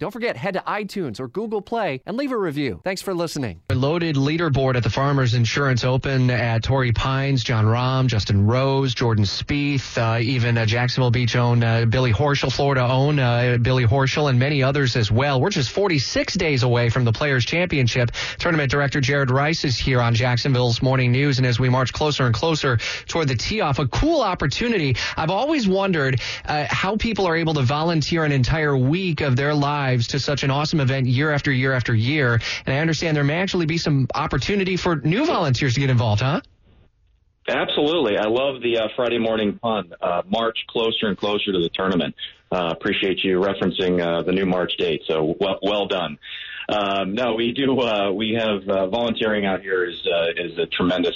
Don't forget, head to iTunes or Google Play and leave a review. Thanks for listening. A loaded leaderboard at the Farmers Insurance Open at Torrey Pines, Jon Rahm, Justin Rose, Jordan Spieth, uh, even uh, Jacksonville Beach own uh, Billy Horschel, Florida own uh, Billy Horschel, and many others as well. We're just 46 days away from the Players Championship. Tournament Director Jared Rice is here on Jacksonville's Morning News, and as we march closer and closer toward the tee off, a cool opportunity. I've always wondered uh, how people are able to volunteer an entire week of their lives to such an awesome event year after year after year. And I understand there may actually be some opportunity for new volunteers to get involved, huh? Absolutely. I love the uh, Friday morning pun. Uh, March closer and closer to the tournament. Uh, appreciate you referencing uh, the new March date. So well, well done. Um, no, we do. Uh, we have uh, volunteering out here is is a tremendous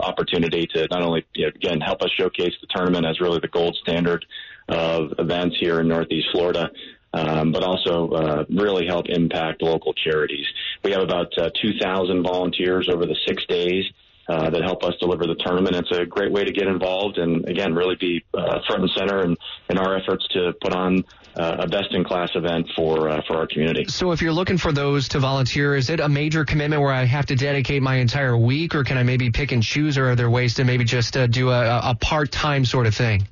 opportunity to not only you know, again help us showcase the tournament as really the gold standard of events here in Northeast Florida, um, but also uh, really help impact local charities. We have about uh, 2,000 volunteers over the six days. Uh, that help us deliver the tournament. It's a great way to get involved and again really be uh, front and center in, in our efforts to put on uh, a best in class event for uh, for our community. So if you're looking for those to volunteer, is it a major commitment where I have to dedicate my entire week, or can I maybe pick and choose, or are there ways to maybe just uh, do a, a part time sort of thing?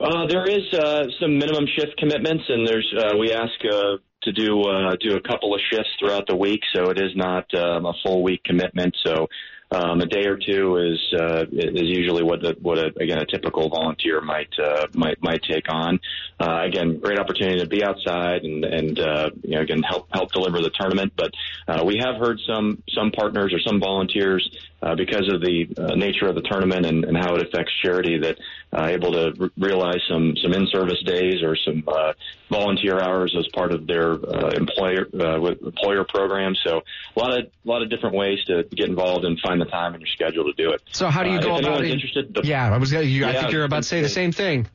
Uh, there is uh, some minimum shift commitments, and there's uh, we ask uh, to do uh, do a couple of shifts throughout the week, so it is not um, a full week commitment. So um, a day or two is uh, is usually what the, what a, again a typical volunteer might uh, might might take on. Uh, again, great opportunity to be outside and and uh, you know again help help deliver the tournament. But uh, we have heard some some partners or some volunteers uh, because of the uh, nature of the tournament and, and how it affects charity that uh, able to realize some some in-service days or some uh, volunteer hours as part of their uh, employer uh, employer program. So a lot of a lot of different ways to get involved and find the time in your schedule to do it. So how do you Uh, go about it? interested, the- yeah, I was. Gonna, you, I think you're about to say the same thing.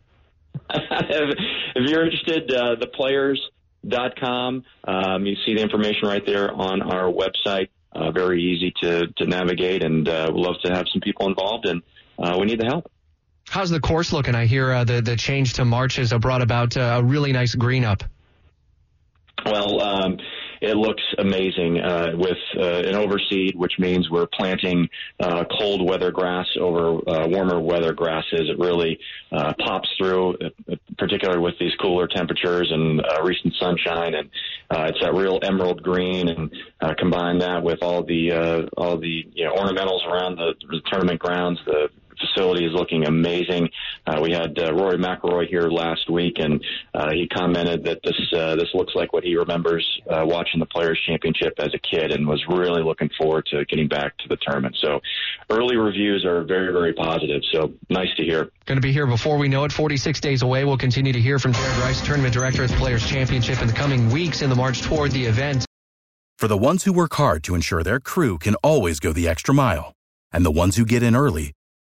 if, if you're interested, uh, theplayers.com. Um, you see the information right there on our website. Uh, very easy to, to navigate, and uh, we'd love to have some people involved, and uh, we need the help. How's the course looking? I hear uh, the the change to March has brought about uh, a really nice green up. Well, um, it looks amazing uh, with uh, an overseed, which means we're planting uh, cold weather grass over uh, warmer weather grasses. It really uh, pops through, uh, particularly with these cooler temperatures and recent sunshine. And uh, it's that real emerald green, and uh, combine that with all the uh, all the you know, ornamentals around the, the tournament grounds. The facility is looking amazing. Uh, we had uh, Rory McIlroy here last week, and uh, he commented that this uh, this looks like what he remembers uh, watching the Players Championship as a kid, and was really looking forward to getting back to the tournament. So, early reviews are very very positive. So nice to hear. Going to be here before we know it. 46 days away. We'll continue to hear from Jared Rice, tournament director at the Players Championship, in the coming weeks in the march toward the event. For the ones who work hard to ensure their crew can always go the extra mile, and the ones who get in early